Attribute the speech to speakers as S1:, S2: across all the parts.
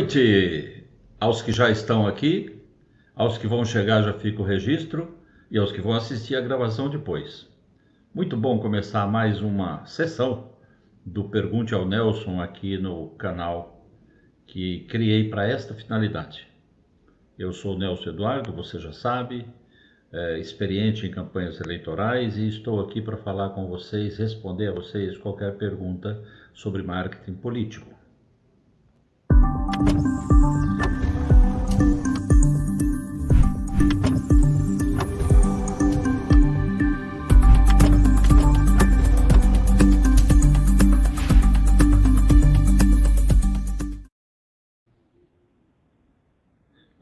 S1: Noite aos que já estão aqui, aos que vão chegar já fica o registro e aos que vão assistir a gravação depois. Muito bom começar mais uma sessão do Pergunte ao Nelson aqui no canal que criei para esta finalidade. Eu sou Nelson Eduardo, você já sabe, é, experiente em campanhas eleitorais e estou aqui para falar com vocês, responder a vocês qualquer pergunta sobre marketing político.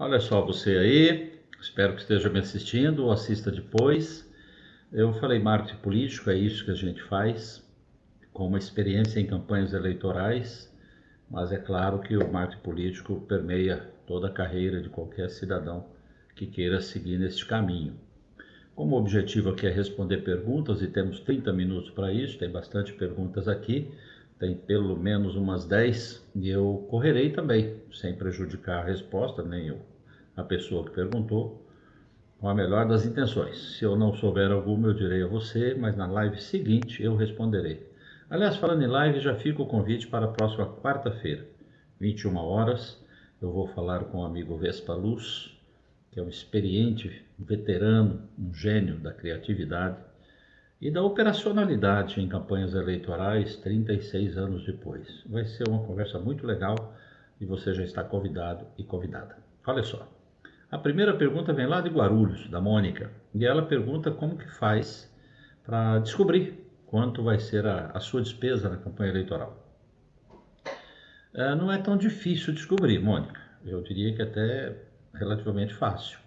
S1: Olha só você aí, espero que esteja me assistindo ou assista depois. Eu falei marketing político, é isso que a gente faz, com uma experiência em campanhas eleitorais, mas é claro que o marketing político permeia toda a carreira de qualquer cidadão que queira seguir neste caminho. Como objetivo aqui é responder perguntas e temos 30 minutos para isso, tem bastante perguntas aqui, tem pelo menos umas 10 e eu correrei também, sem prejudicar a resposta, nem eu a pessoa que perguntou com a melhor das intenções. Se eu não souber alguma, eu direi a você, mas na live seguinte eu responderei. Aliás, falando em live, já fica o convite para a próxima quarta-feira, 21 horas. Eu vou falar com o amigo Vespa Luz, que é um experiente veterano, um gênio da criatividade e da operacionalidade em campanhas eleitorais 36 anos depois. Vai ser uma conversa muito legal e você já está convidado e convidada. Olha só. A primeira pergunta vem lá de Guarulhos, da Mônica, e ela pergunta como que faz para descobrir quanto vai ser a, a, sua despesa na campanha eleitoral. É, não é tão difícil descobrir, Mônica. Eu diria que até relativamente fácil,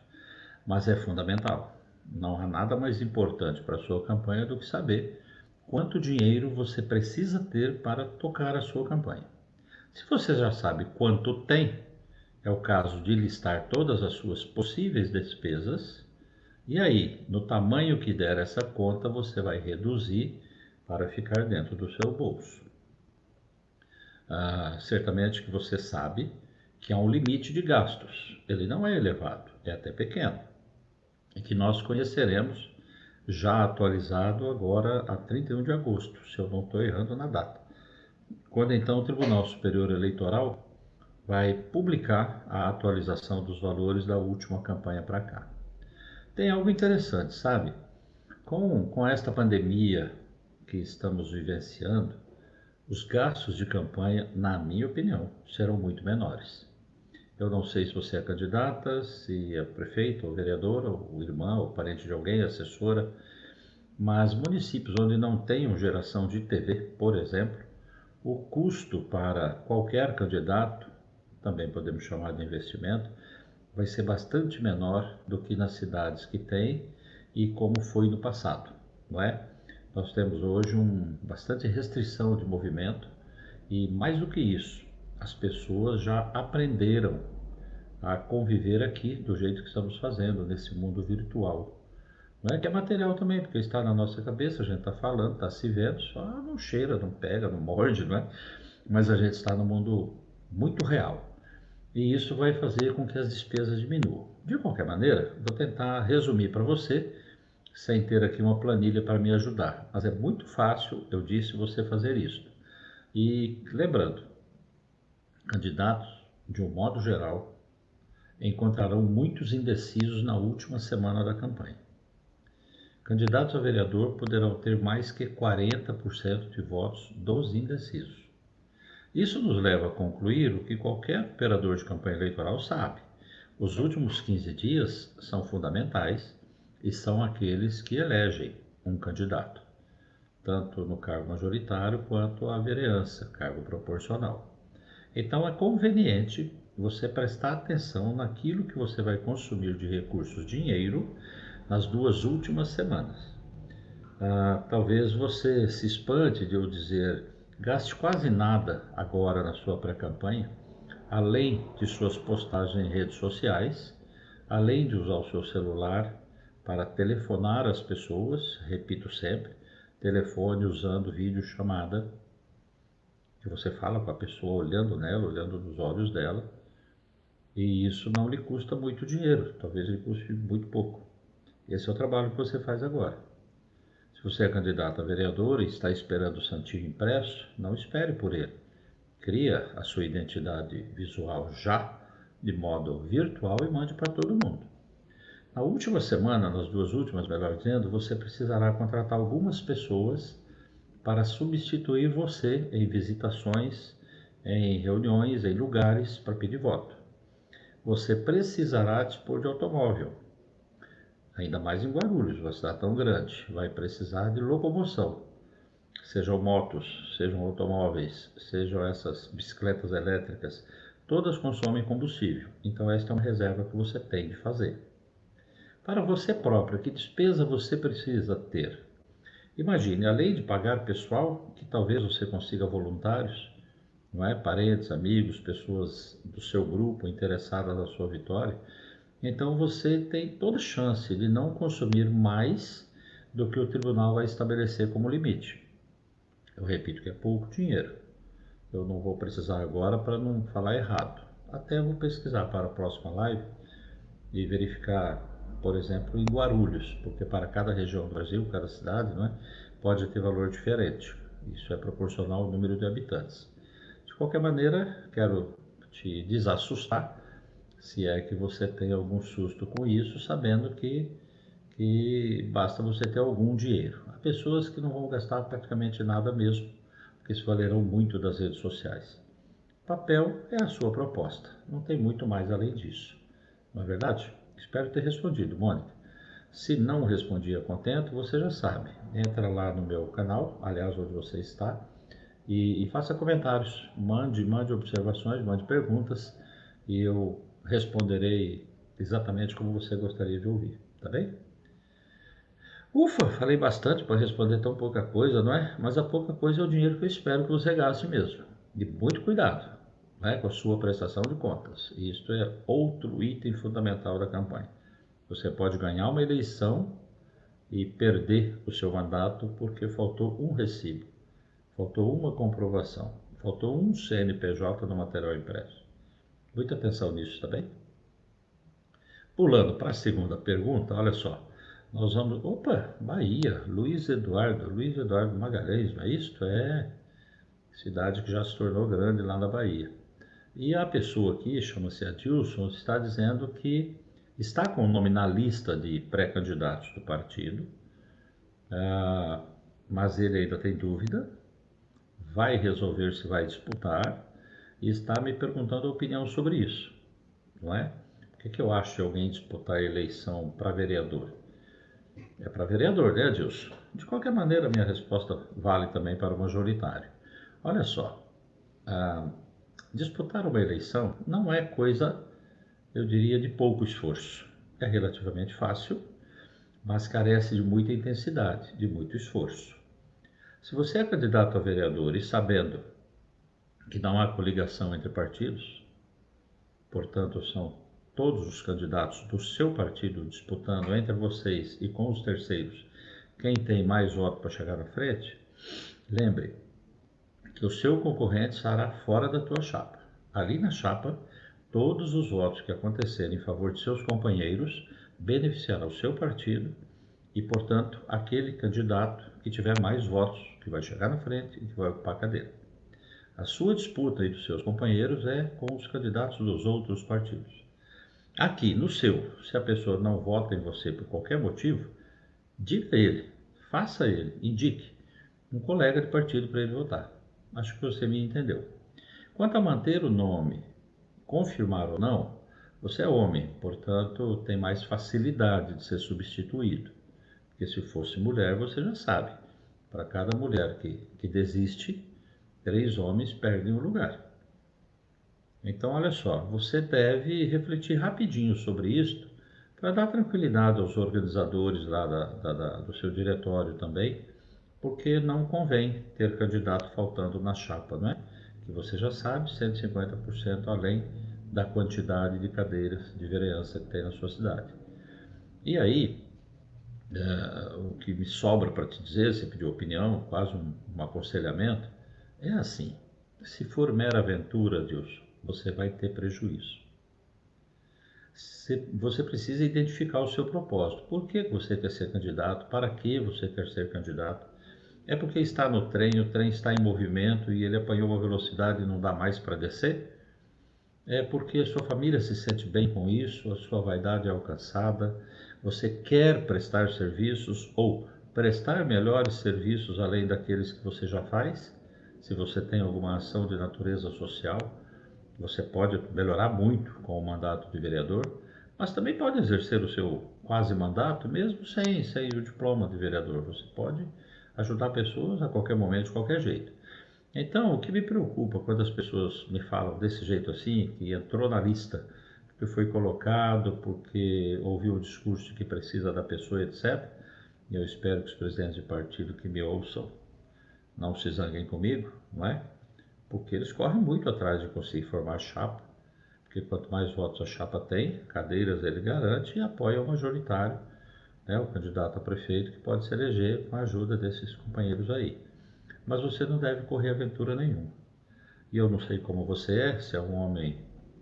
S1: mas é fundamental. Não há nada mais importante para a sua campanha do que saber quanto dinheiro você precisa ter para tocar a sua campanha. Se você já sabe quanto tem, é o caso de listar todas as suas possíveis despesas, e aí, no tamanho que der essa conta, você vai reduzir para ficar dentro do seu bolso. Ah, certamente que você sabe que há um limite de gastos. Ele não é elevado, é até pequeno. E que nós conheceremos já atualizado agora a 31 de agosto, se eu não estou errando na data. Quando então o Tribunal Superior Eleitoral vai publicar a atualização dos valores da última campanha para cá. Tem algo interessante, sabe? Com, com esta pandemia que estamos vivenciando, os gastos de campanha, na minha opinião, serão muito menores. Eu não sei se você é candidata, se é prefeito, ou vereadora, ou irmã, ou parente de alguém, assessora, mas municípios onde não tenham geração de TV, por exemplo, o custo para qualquer candidato também podemos chamar de investimento, vai ser bastante menor do que nas cidades que tem e como foi no passado, não é? Nós temos hoje um, bastante restrição de movimento e mais do que isso, as pessoas já aprenderam a conviver aqui do jeito que estamos fazendo nesse mundo virtual. Não é que é material também, porque está na nossa cabeça, a gente está falando, está se vendo, só não cheira, não pega, não morde, não é? Mas a gente está no mundo muito real e isso vai fazer com que as despesas diminuam. De qualquer maneira, vou tentar resumir para você, sem ter aqui uma planilha para me ajudar, mas é muito fácil, eu disse, você fazer isso. E lembrando, candidatos, de um modo geral, encontrarão muitos indecisos na última semana da campanha. Candidatos a vereador poderão ter mais que 40% de votos dos indecisos. Isso nos leva a concluir o que qualquer operador de campanha eleitoral sabe. Os últimos 15 dias são fundamentais e são aqueles que elegem um candidato, tanto no cargo majoritário quanto à vereança, cargo proporcional. Então é conveniente você prestar atenção naquilo que você vai consumir de recursos dinheiro nas duas últimas semanas. Ah, talvez você se espante de eu dizer Gaste quase nada agora na sua pré-campanha, além de suas postagens em redes sociais, além de usar o seu celular para telefonar as pessoas, repito sempre, telefone usando videochamada que você fala com a pessoa olhando nela, olhando nos olhos dela, e isso não lhe custa muito dinheiro, talvez lhe custe muito pouco. Esse é o trabalho que você faz agora. Se você é candidato a vereador e está esperando o santinho impresso, não espere por ele. Cria a sua identidade visual já, de modo virtual, e mande para todo mundo. Na última semana, nas duas últimas, melhor dizendo, você precisará contratar algumas pessoas para substituir você em visitações, em reuniões, em lugares para pedir voto. Você precisará dispor de automóvel, ainda mais em Guarulhos, uma cidade tão grande, vai precisar de locomoção, sejam motos, sejam automóveis, sejam essas bicicletas elétricas, todas consomem combustível, então esta é uma reserva que você tem de fazer. Para você próprio, que despesa você precisa ter? Imagine, além de pagar pessoal, que talvez você consiga voluntários, não é? Parentes, amigos, pessoas do seu grupo interessadas na sua vitória, então você tem toda chance de não consumir mais do que o tribunal vai estabelecer como limite. Eu repito que é pouco dinheiro. Eu não vou precisar agora para não falar errado. Até vou pesquisar para a próxima live e verificar por exemplo, em Guarulhos, porque para cada região do Brasil, cada cidade, não é, pode ter valor diferente. Isso é proporcional ao número de habitantes. De qualquer maneira, quero te desassustar, se é que você tem algum susto com isso, sabendo que, que basta você ter algum dinheiro. Há pessoas que não vão gastar praticamente nada mesmo, porque se valerão muito das redes sociais. Papel é a sua proposta, não tem muito mais além disso. Não é verdade? Espero ter respondido, Mônica. Se não respondi a contento, você já sabe. Entra lá no meu canal, aliás, onde você está, e, e faça comentários. Mande, mande observações, mande perguntas e eu responderei exatamente como você gostaria de ouvir, tá bem? Ufa, falei bastante para responder tão pouca coisa, não é? Mas a pouca coisa é o dinheiro que eu espero que você gaste mesmo. E muito cuidado né, com a sua prestação de contas. Isto é outro item fundamental da campanha. Você pode ganhar uma eleição e perder o seu mandato porque faltou um recibo, faltou uma comprovação, faltou um CNPJ no material impresso. Muita atenção nisso, tá bem? Pulando para a segunda pergunta, olha só. Nós vamos. Opa, Bahia, Luiz Eduardo, Luiz Eduardo Magalhães, não é isto? É cidade que já se tornou grande lá na Bahia. E a pessoa aqui, chama-se Adilson, está dizendo que está com o nome na lista de pré-candidatos do partido, uh, mas ele ainda tem dúvida, vai resolver se vai disputar e está me perguntando a opinião sobre isso, não é? O que, que eu acho de alguém disputar a eleição para vereador? É para vereador, né, Adilson? De qualquer maneira, minha resposta vale também para o majoritário. Olha só, uh, Disputar uma eleição não é coisa, eu diria, de pouco esforço. É relativamente fácil, mas carece de muita intensidade, de muito esforço. Se você é candidato a vereador e sabendo que não há coligação entre partidos, portanto, são todos os candidatos do seu partido disputando entre vocês e com os terceiros quem tem mais voto para chegar à frente, lembre, que o seu concorrente estará fora da tua chapa. Ali na chapa, todos os votos que acontecerem em favor de seus companheiros beneficiarão o seu partido e, portanto, aquele candidato que tiver mais votos, que vai chegar na frente e que vai ocupar a cadeira. A sua disputa e dos seus companheiros é com os candidatos dos outros partidos. Aqui, no seu, se a pessoa não vota em você por qualquer motivo, diga a ele, faça ele, indique um colega de partido para ele votar. Acho que você me entendeu. Quanto a manter o nome, confirmar ou não, você é homem, portanto tem mais facilidade de ser substituído. Porque se fosse mulher, você já sabe. Para cada mulher que, que desiste, três homens perdem o lugar. Então, olha só, você deve refletir rapidinho sobre isso para dar tranquilidade aos organizadores lá da, da, da, do seu diretório também, porque não convém ter candidato faltando na chapa, não é? Que você já sabe, 150% além da quantidade de cadeiras de vereança que tem na sua cidade. E aí, é, o que me sobra para te dizer, você pediu opinião, quase um, um aconselhamento, é assim: Se for mera aventura, Deus, você vai ter prejuízo. Você precisa identificar o seu propósito. Por que você quer ser candidato? Para que você quer ser candidato? É porque está no trem, o trem está em movimento e ele apanhou uma velocidade e não dá mais para descer? É porque a sua família se sente bem com isso, a sua vaidade é alcançada, você quer prestar serviços ou prestar melhores serviços além daqueles que você já faz? Se você tem alguma ação de natureza social, você pode melhorar muito com o mandato de vereador, mas também pode exercer o seu quase mandato mesmo sem, sem o diploma de vereador. Você pode ajudar pessoas a qualquer momento, de qualquer jeito. Então, o que me preocupa quando as pessoas me falam desse jeito assim, que entrou na lista, que foi colocado porque ouviu o discurso que precisa da pessoa, etc. Eu espero que os presidentes de partido que me ouçam não se zanguem comigo, não é? Porque eles correm muito atrás de conseguir formar chapa, porque quanto mais votos a chapa tem, cadeiras ele garante e apoia o majoritário, né, o candidato a prefeito que pode se eleger com a ajuda desses companheiros aí mas você não deve correr aventura nenhuma. E eu não sei como você é, se é um homem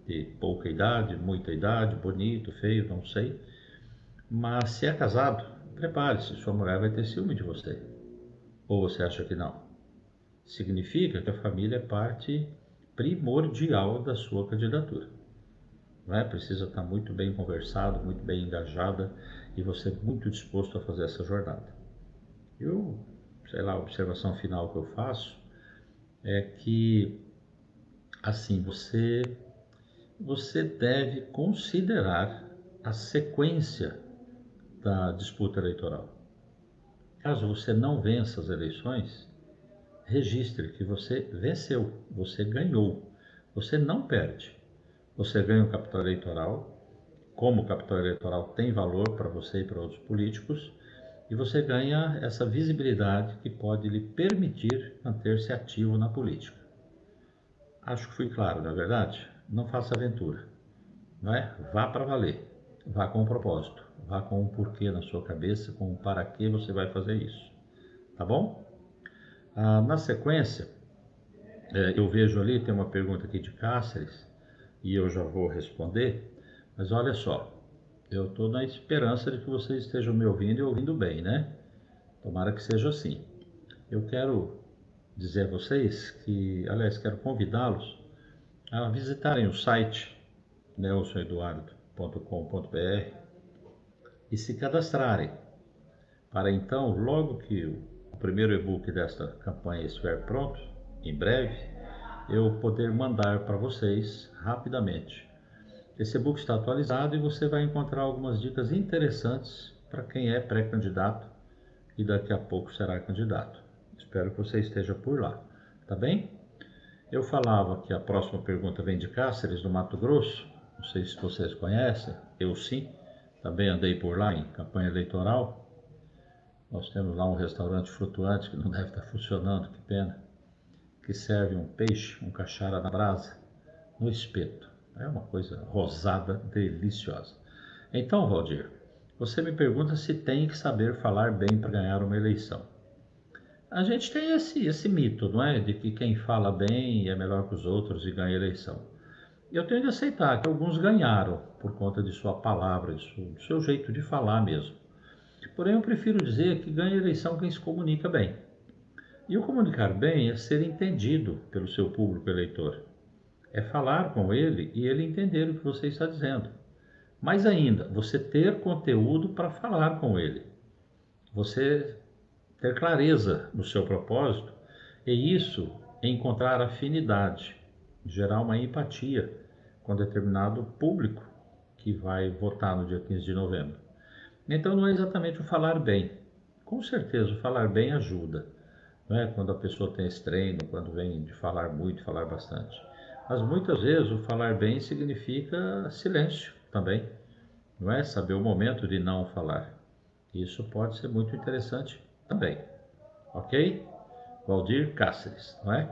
S1: de pouca idade, muita idade, bonito, feio, não sei. Mas se é casado, prepare-se, sua mulher vai ter ciúme de você. Ou você acha que não? Significa que a família é parte primordial da sua candidatura. Não é? Precisa estar muito bem conversado, muito bem engajada e você muito disposto a fazer essa jornada. Eu sei lá, a observação final que eu faço é que assim, você você deve considerar a sequência da disputa eleitoral. Caso você não vença as eleições, registre que você venceu, você ganhou, você não perde. Você ganha o capital eleitoral, como o capital eleitoral tem valor para você e para outros políticos, e você ganha essa visibilidade que pode lhe permitir manter-se ativo na política. Acho que fui claro, não é verdade? Não faça aventura, não é? Vá para valer, vá com um propósito, vá com um porquê na sua cabeça, com um para que você vai fazer isso, tá bom? Ah, na sequência, é, eu vejo ali, tem uma pergunta aqui de Cáceres, e eu já vou responder, mas olha só, eu estou na esperança de que vocês estejam me ouvindo e ouvindo bem, né? Tomara que seja assim. Eu quero dizer a vocês que, aliás, quero convidá-los a visitarem o site nelsoneduardo.com.br e se cadastrarem para então, logo que o primeiro e-book desta campanha estiver pronto, em breve, eu poder mandar para vocês rapidamente esse e-book está atualizado e você vai encontrar algumas dicas interessantes para quem é pré-candidato e daqui a pouco será candidato. Espero que você esteja por lá, tá bem? Eu falava que a próxima pergunta vem de Cáceres, do Mato Grosso. Não sei se vocês conhecem, eu sim. Também andei por lá em campanha eleitoral. Nós temos lá um restaurante flutuante que não deve estar funcionando, que pena. Que serve um peixe, um cachara na brasa, no espeto. É uma coisa rosada, deliciosa. Então, Valdir, você me pergunta se tem que saber falar bem para ganhar uma eleição. A gente tem esse, esse mito, não é? De que quem fala bem é melhor que os outros e ganha eleição. Eu tenho de aceitar que alguns ganharam por conta de sua palavra, do seu jeito de falar mesmo. Porém, eu prefiro dizer que ganha eleição quem se comunica bem. E o comunicar bem é ser entendido pelo seu público eleitor é falar com ele e ele entender o que você está dizendo. Mais ainda, você ter conteúdo para falar com ele. Você ter clareza no seu propósito e isso encontrar afinidade, gerar uma empatia com determinado público que vai votar no dia 15 de novembro. Então não é exatamente o falar bem. Com certeza o falar bem ajuda, não é? Quando a pessoa tem esse treino, quando vem de falar muito, falar bastante. Mas muitas vezes o falar bem significa silêncio também, não é? Saber o momento de não falar. Isso pode ser muito interessante também, ok? Valdir Cáceres, não é?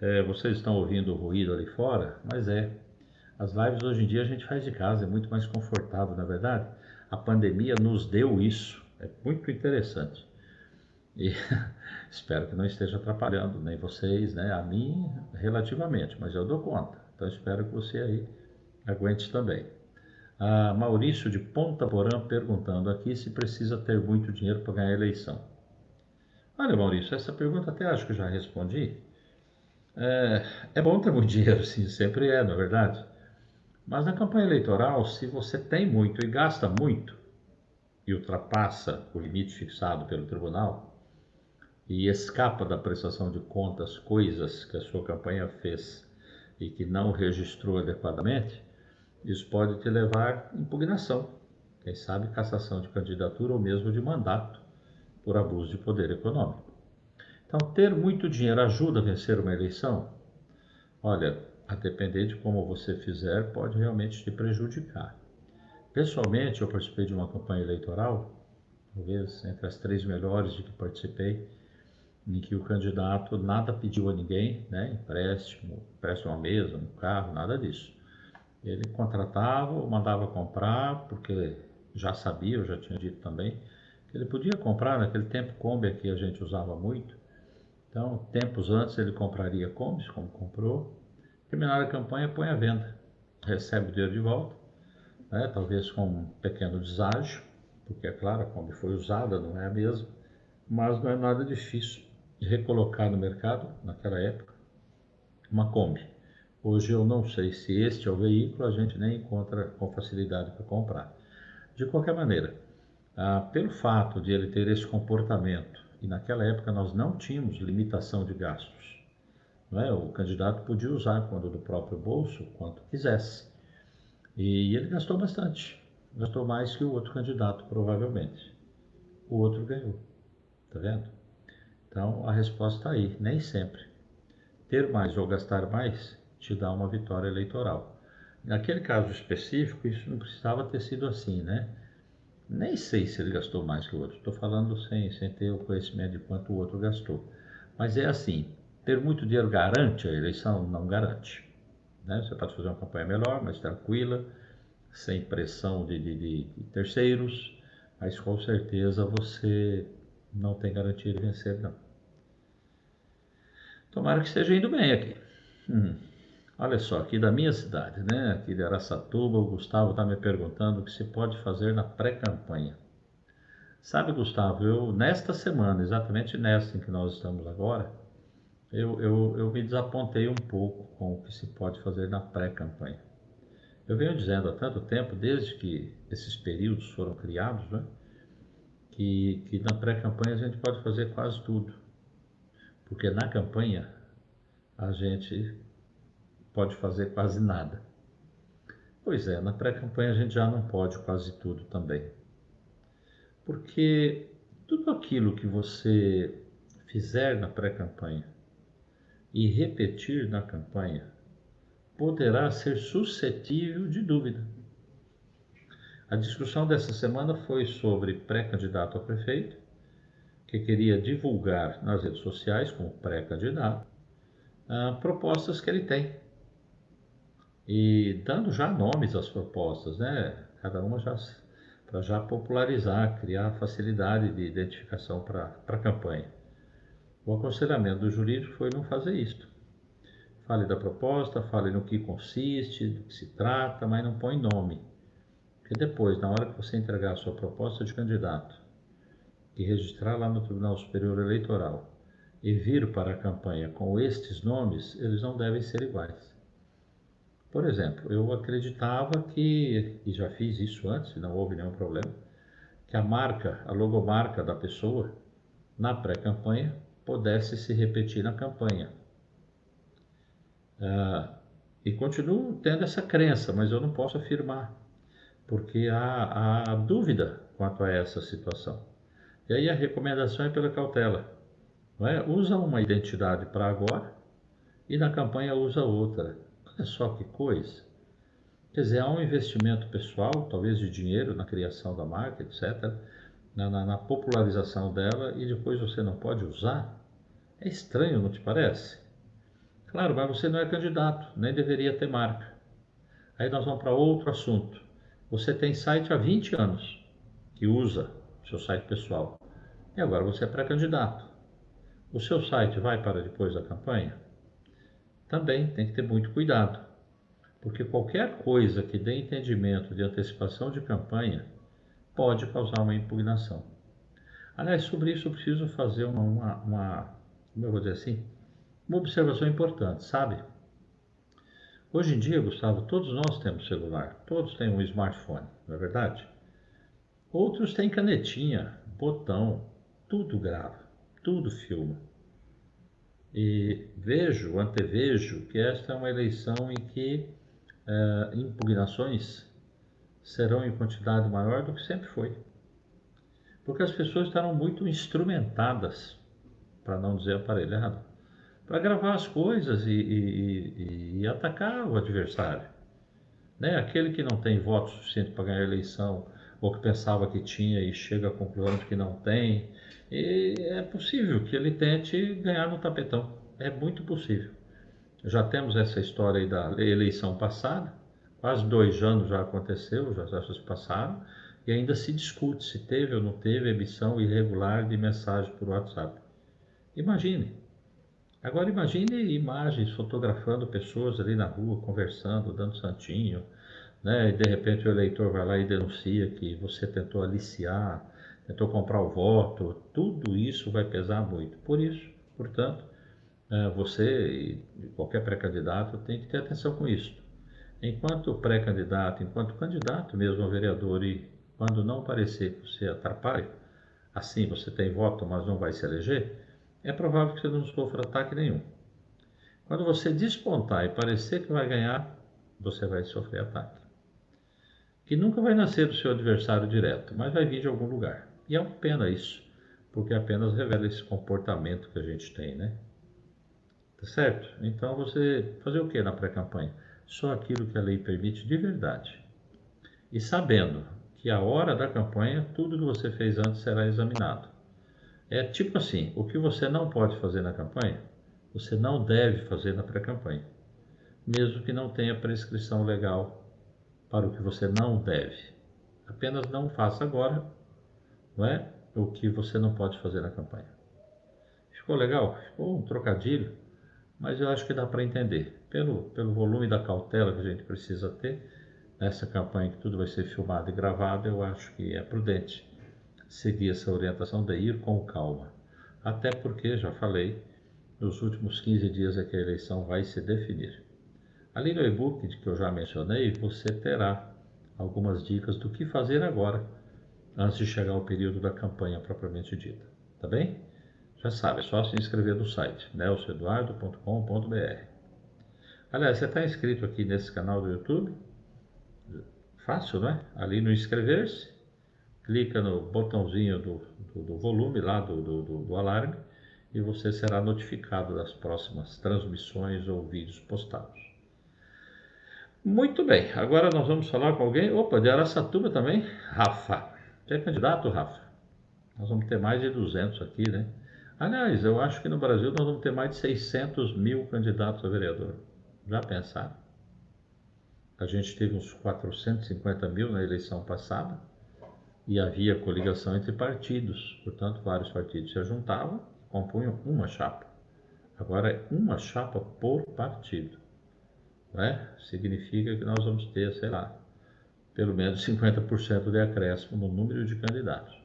S1: é? Vocês estão ouvindo o ruído ali fora, mas é. As lives hoje em dia a gente faz de casa, é muito mais confortável, na é verdade. A pandemia nos deu isso, é muito interessante. E espero que não esteja atrapalhando nem vocês, né, a mim relativamente, mas eu dou conta. Então espero que você aí aguente também. A Maurício de Ponta Porã perguntando aqui se precisa ter muito dinheiro para ganhar a eleição. Olha, Maurício, essa pergunta até acho que eu já respondi. É, é bom ter muito dinheiro, sim, sempre é, na é verdade. Mas na campanha eleitoral, se você tem muito e gasta muito, e ultrapassa o limite fixado pelo tribunal, e escapa da prestação de contas coisas que a sua campanha fez e que não registrou adequadamente, isso pode te levar à impugnação, quem sabe cassação de candidatura ou mesmo de mandato por abuso de poder econômico. Então, ter muito dinheiro ajuda a vencer uma eleição? Olha, a depender de como você fizer, pode realmente te prejudicar. Pessoalmente, eu participei de uma campanha eleitoral, talvez entre as três melhores de que participei, em que o candidato nada pediu a ninguém, né? empréstimo, empréstimo uma mesa, um carro, nada disso. Ele contratava mandava comprar, porque já sabia, eu já tinha dito também, que ele podia comprar naquele tempo Kombi que a gente usava muito. Então, tempos antes ele compraria Kombis, como comprou. Terminar a campanha, põe a venda, recebe o dinheiro de volta, né? talvez com um pequeno deságio, porque é claro, a Kombi foi usada, não é a mesma, mas não é nada difícil de recolocar no mercado, naquela época, uma Kombi. Hoje eu não sei se este é o veículo, a gente nem encontra com facilidade para comprar. De qualquer maneira, ah, pelo fato de ele ter esse comportamento, e naquela época nós não tínhamos limitação de gastos, é? o candidato podia usar quando do próprio bolso, quanto quisesse. E ele gastou bastante, gastou mais que o outro candidato, provavelmente. O outro ganhou, tá vendo? Então a resposta está aí, nem sempre. Ter mais ou gastar mais te dá uma vitória eleitoral. Naquele caso específico, isso não precisava ter sido assim, né? Nem sei se ele gastou mais que o outro, estou falando sem, sem ter o conhecimento de quanto o outro gastou. Mas é assim: ter muito dinheiro garante a eleição? Não garante. Né? Você pode fazer uma campanha melhor, mais tranquila, sem pressão de, de, de terceiros, mas com certeza você não tem garantia de vencer, não. Tomara que esteja indo bem aqui. Hum. Olha só, aqui da minha cidade, né? Aqui de Araçatuba, o Gustavo está me perguntando o que se pode fazer na pré-campanha. Sabe, Gustavo, eu nesta semana, exatamente nesta em que nós estamos agora, eu, eu, eu me desapontei um pouco com o que se pode fazer na pré-campanha. Eu venho dizendo há tanto tempo, desde que esses períodos foram criados, né? Que, que na pré-campanha a gente pode fazer quase tudo. Porque na campanha a gente pode fazer quase nada. Pois é, na pré-campanha a gente já não pode quase tudo também. Porque tudo aquilo que você fizer na pré-campanha e repetir na campanha poderá ser suscetível de dúvida. A discussão dessa semana foi sobre pré-candidato a prefeito, que queria divulgar nas redes sociais, como pré-candidato, ah, propostas que ele tem. E dando já nomes às propostas, né? Cada uma já para já popularizar, criar facilidade de identificação para a campanha. O aconselhamento do jurídico foi não fazer isto. Fale da proposta, fale no que consiste, do que se trata, mas não põe nome. Porque depois, na hora que você entregar a sua proposta de candidato e registrar lá no Tribunal Superior Eleitoral e vir para a campanha com estes nomes, eles não devem ser iguais. Por exemplo, eu acreditava que, e já fiz isso antes, não houve nenhum problema, que a marca, a logomarca da pessoa, na pré-campanha, pudesse se repetir na campanha. Ah, e continuo tendo essa crença, mas eu não posso afirmar porque há, há dúvida quanto a essa situação. E aí a recomendação é pela cautela. Não é? Usa uma identidade para agora e na campanha usa outra. Olha só que coisa. Quer dizer, há um investimento pessoal, talvez de dinheiro, na criação da marca, etc., na, na, na popularização dela e depois você não pode usar? É estranho, não te parece? Claro, mas você não é candidato, nem deveria ter marca. Aí nós vamos para outro assunto. Você tem site há 20 anos que usa seu site pessoal E agora você é pré-candidato. O seu site vai para depois da campanha? Também tem que ter muito cuidado, porque qualquer coisa que dê entendimento de antecipação de campanha pode causar uma impugnação. Aliás, sobre isso eu preciso fazer uma, uma, uma como eu vou dizer assim, uma observação importante, sabe? Hoje em dia, Gustavo, todos nós temos celular, todos têm um smartphone, não é verdade? Outros têm canetinha, botão, tudo grava, tudo filma. E vejo, antevejo, que esta é uma eleição em que eh, impugnações serão em quantidade maior do que sempre foi. Porque as pessoas estarão muito instrumentadas, para não dizer aparelhado, para gravar as coisas e, e, e, atacar o adversário. Né? Aquele que não tem voto suficiente para ganhar a eleição, ou que pensava que tinha e chega à conclusão de que não tem, é possível que ele tente ganhar no tapetão. É muito possível. Já temos essa história da eleição passada, quase dois anos já aconteceu, já, já se passaram, e ainda se discute se teve ou não teve emissão irregular de mensagem por WhatsApp. Imagine, Agora imagine imagens fotografando pessoas ali na rua, conversando, dando santinho, né? E de repente o eleitor vai lá e denuncia que você tentou aliciar, tentou comprar o voto, tudo isso vai pesar muito. Por isso, portanto, é, você e qualquer pré-candidato tem que ter atenção com isso. Enquanto pré-candidato, enquanto candidato mesmo vereador e quando não parecer que você atrapalha, assim você tem voto, mas não vai se eleger, é provável que você não sofra ataque nenhum. Quando você despontar e parecer que vai ganhar, você vai sofrer ataque. Que nunca vai nascer do seu adversário direto, mas vai vir de algum lugar. E é uma pena isso, porque apenas revela esse comportamento que a gente tem, né? Tá certo? Então você fazer o que na pré-campanha? Só aquilo que a lei permite de verdade. E sabendo que a hora da campanha, tudo que você fez antes será examinado. É tipo assim: o que você não pode fazer na campanha, você não deve fazer na pré-campanha, mesmo que não tenha prescrição legal para o que você não deve. Apenas não faça agora, não é? O que você não pode fazer na campanha. Ficou legal? Ficou um trocadilho, mas eu acho que dá para entender. Pelo, pelo volume da cautela que a gente precisa ter nessa campanha, que tudo vai ser filmado e gravado, eu acho que é prudente seguir essa orientação de ir com calma. Até porque, já falei, nos últimos 15 dias é que a eleição vai se definir. Ali no e-book que eu já mencionei, você terá algumas dicas do que fazer agora, antes de chegar ao período da campanha propriamente dita. Tá bem? Já sabe, é só se inscrever no site nelsoeduardo.com.br. Aliás, você está inscrito aqui nesse canal do YouTube? Fácil, não é? Ali no inscrever-se, clica no botãozinho do, do, do volume lá do, do, do alarme e você será notificado das próximas transmissões ou vídeos postados. Muito bem, agora nós vamos falar com alguém, opa, de Araçatuba também, Rafa. Você é candidato, Rafa? Nós vamos ter mais de 200 aqui, né? Aliás, eu acho que no Brasil nós vamos ter mais de 600 mil candidatos a vereador. Já pensaram? A gente teve uns 450 mil na eleição passada e havia coligação entre partidos, portanto, vários partidos se juntavam e compunham uma chapa. Agora é uma chapa por partido. Né? Significa que nós vamos ter, sei lá, pelo menos 50% de acréscimo no número de candidatos.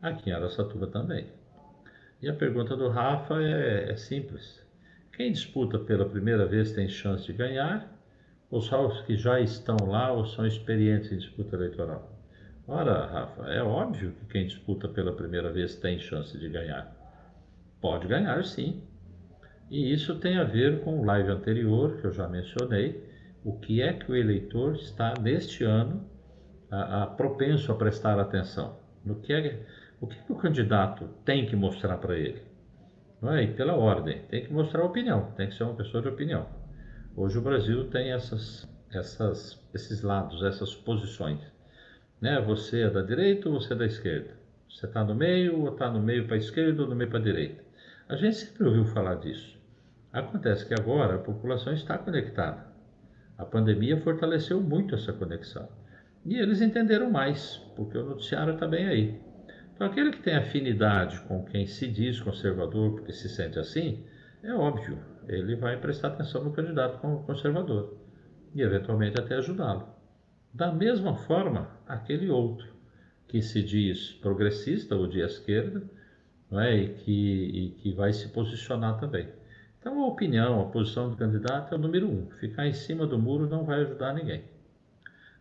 S1: Aqui em Araçatuba também. E a pergunta do Rafa é, é simples. Quem disputa pela primeira vez tem chance de ganhar? Ou só os que já estão lá ou são experientes em disputa eleitoral? Ora, Rafa, é óbvio que quem disputa pela primeira vez tem chance de ganhar. Pode ganhar, sim. E isso tem a ver com o live anterior, que eu já mencionei, o que é que o eleitor está neste ano a, a propenso a prestar atenção. No que é, o que, que o candidato tem que mostrar para ele? Não é? E pela ordem, tem que mostrar opinião, tem que ser uma pessoa de opinião. Hoje o Brasil tem essas, essas, esses lados, essas posições. Né? Você é da direita ou você é da esquerda? Você está no meio ou está no meio para a esquerda ou no meio para a direita? A gente sempre ouviu falar disso. Acontece que agora a população está conectada. A pandemia fortaleceu muito essa conexão. E eles entenderam mais, porque o noticiário está bem aí. Então, aquele que tem afinidade com quem se diz conservador porque se sente assim, é óbvio, ele vai prestar atenção no candidato conservador e, eventualmente, até ajudá-lo. Da mesma forma, aquele outro que se diz progressista ou de esquerda é? e, que, e que vai se posicionar também. Então, a opinião, a posição do candidato é o número um. Ficar em cima do muro não vai ajudar ninguém.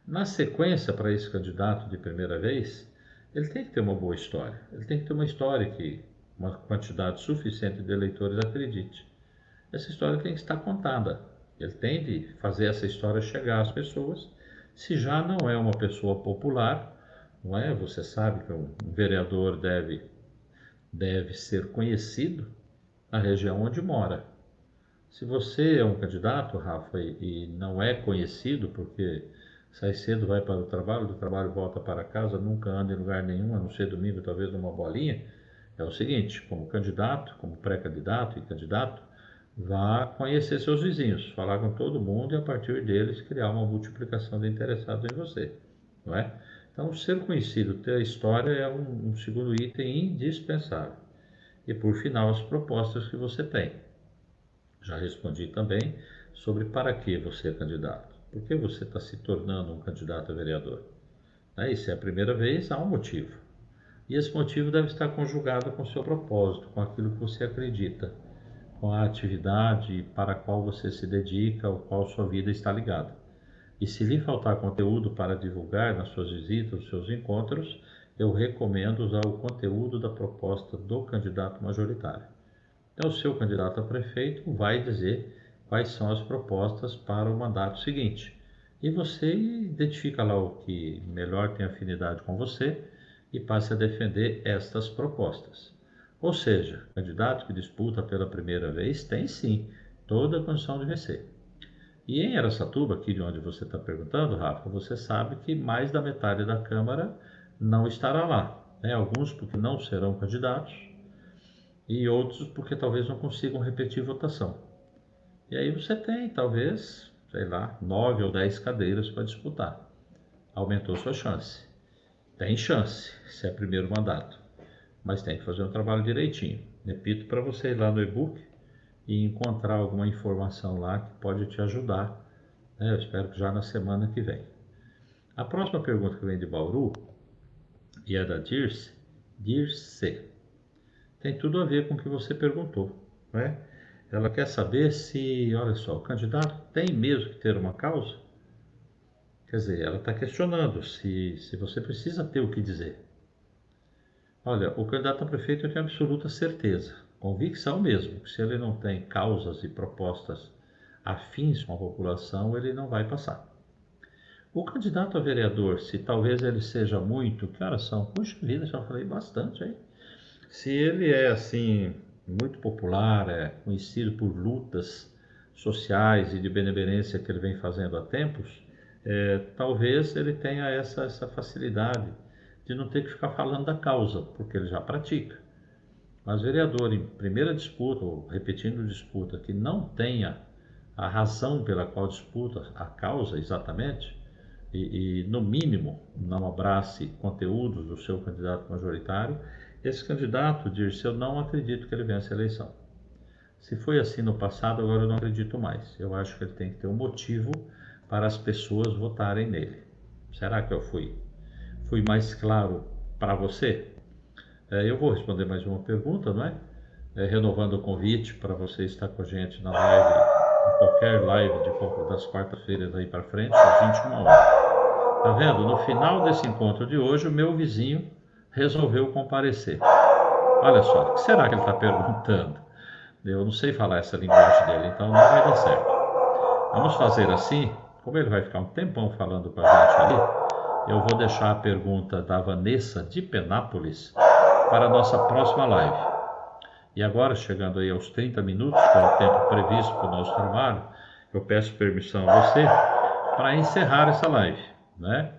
S1: Na sequência, para esse candidato de primeira vez, ele tem que ter uma boa história. Ele tem que ter uma história que uma quantidade suficiente de eleitores acredite. Essa história tem que estar contada. Ele tem de fazer essa história chegar às pessoas. Se já não é uma pessoa popular, não é? Você sabe que um vereador deve deve ser conhecido na região onde mora. Se você é um candidato, Rafa, e, não é conhecido porque sai cedo, vai para o trabalho, do trabalho volta para casa, nunca anda em lugar nenhum, a não ser domingo, talvez numa bolinha, é o seguinte, como candidato, como pré-candidato e candidato, vá conhecer seus vizinhos, falar com todo mundo e a partir deles criar uma multiplicação de interessados em você, não é? Então, ser conhecido, ter a história é um, um segundo item indispensável. E por final, as propostas que você tem. Já respondi também sobre para que você é candidato. Por que você está se tornando um candidato a vereador? Né? se é a primeira vez, há um motivo. E esse motivo deve estar conjugado com o seu propósito, com aquilo que você acredita, com a atividade para a qual você se dedica, ao qual sua vida está ligada. E se lhe faltar conteúdo para divulgar nas suas visitas, nos seus encontros, eu recomendo usar o conteúdo da proposta do candidato majoritário. Então, o seu candidato a prefeito vai dizer quais são as propostas para o mandato seguinte. E você identifica lá o que melhor tem afinidade com você e passe a defender estas propostas. Ou seja, o candidato que disputa pela primeira vez tem sim toda a condição de vencer. E em Aracatuba, aqui de onde você está perguntando, Rafa, você sabe que mais da metade da Câmara não estará lá. Né? Alguns porque não serão candidatos, e outros porque talvez não consigam repetir votação. E aí você tem, talvez, sei lá, nove ou dez cadeiras para disputar. Aumentou sua chance. Tem chance, se é primeiro mandato, mas tem que fazer um trabalho direitinho. Repito para você ir lá no e-book e encontrar alguma informação lá que pode te ajudar. Né? Eu espero que já na semana que vem. A próxima pergunta que vem de Bauru e é da Dirce, Dirce tem tudo a ver com o que você perguntou. Né? Ela quer saber se, olha só, o candidato tem mesmo que ter uma causa? Quer dizer, ela está questionando se, se você precisa ter o que dizer. Olha, o candidato a prefeito eu tenho absoluta certeza, convicção mesmo, que se ele não tem causas e propostas afins com a população, ele não vai passar. O candidato a vereador, se talvez ele seja muito, que são? Puxa vida, já falei bastante aí. Se ele é assim muito popular, é conhecido por lutas sociais e de benevolência que ele vem fazendo há tempos, é, talvez ele tenha essa, essa facilidade de não ter que ficar falando da causa, porque ele já pratica. Mas vereador em primeira disputa, ou repetindo disputa, que não tenha a razão pela qual disputa a causa exatamente, e, e no mínimo não abrace conteúdos do seu candidato majoritário, esse candidato, Dirce, eu não acredito que ele vença a eleição. Se foi assim no passado, agora eu não acredito mais. Eu acho que ele tem que ter um motivo para as pessoas votarem nele. Será que eu fui, fui mais claro para você? É, eu vou responder mais uma pergunta, não é? é? Renovando o convite para você estar com a gente na live, em qualquer live de, das quartas-feiras aí para frente, às 21 horas. Tá vendo? No final desse encontro de hoje, o meu vizinho resolveu comparecer. Olha só, o que será que ele está perguntando? Eu não sei falar essa linguagem dele, então não vai dar certo. Vamos fazer assim, como ele vai ficar um tempão falando com a gente ali, eu vou deixar a pergunta da Vanessa de Penápolis para a nossa próxima live. E agora, chegando aí aos 30 minutos, que é o tempo previsto para o nosso trabalho, eu peço permissão a você para encerrar essa live, né?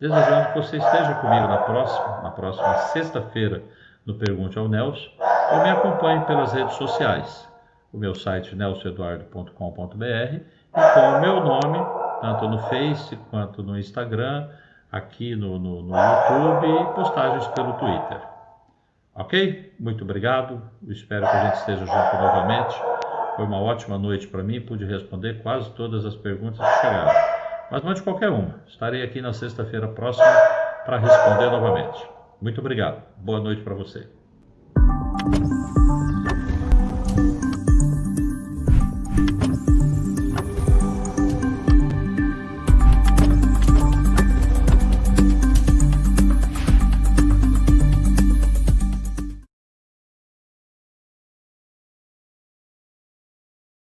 S1: desejando que você esteja comigo na próxima, na próxima sexta-feira no Pergunte ao Nelson ou me acompanhe pelas redes sociais. O meu site nelsoeduardo.com.br e com o meu nome, tanto no Face quanto no Instagram, aqui no, no, no YouTube e postagens pelo Twitter. Ok? Muito obrigado. Espero que a gente esteja junto novamente. Foi uma ótima noite para mim. Pude responder quase todas as perguntas que chegaram. Mas não de qualquer uma. Estarei aqui na sexta-feira próxima para responder novamente. Muito obrigado. Boa noite para você.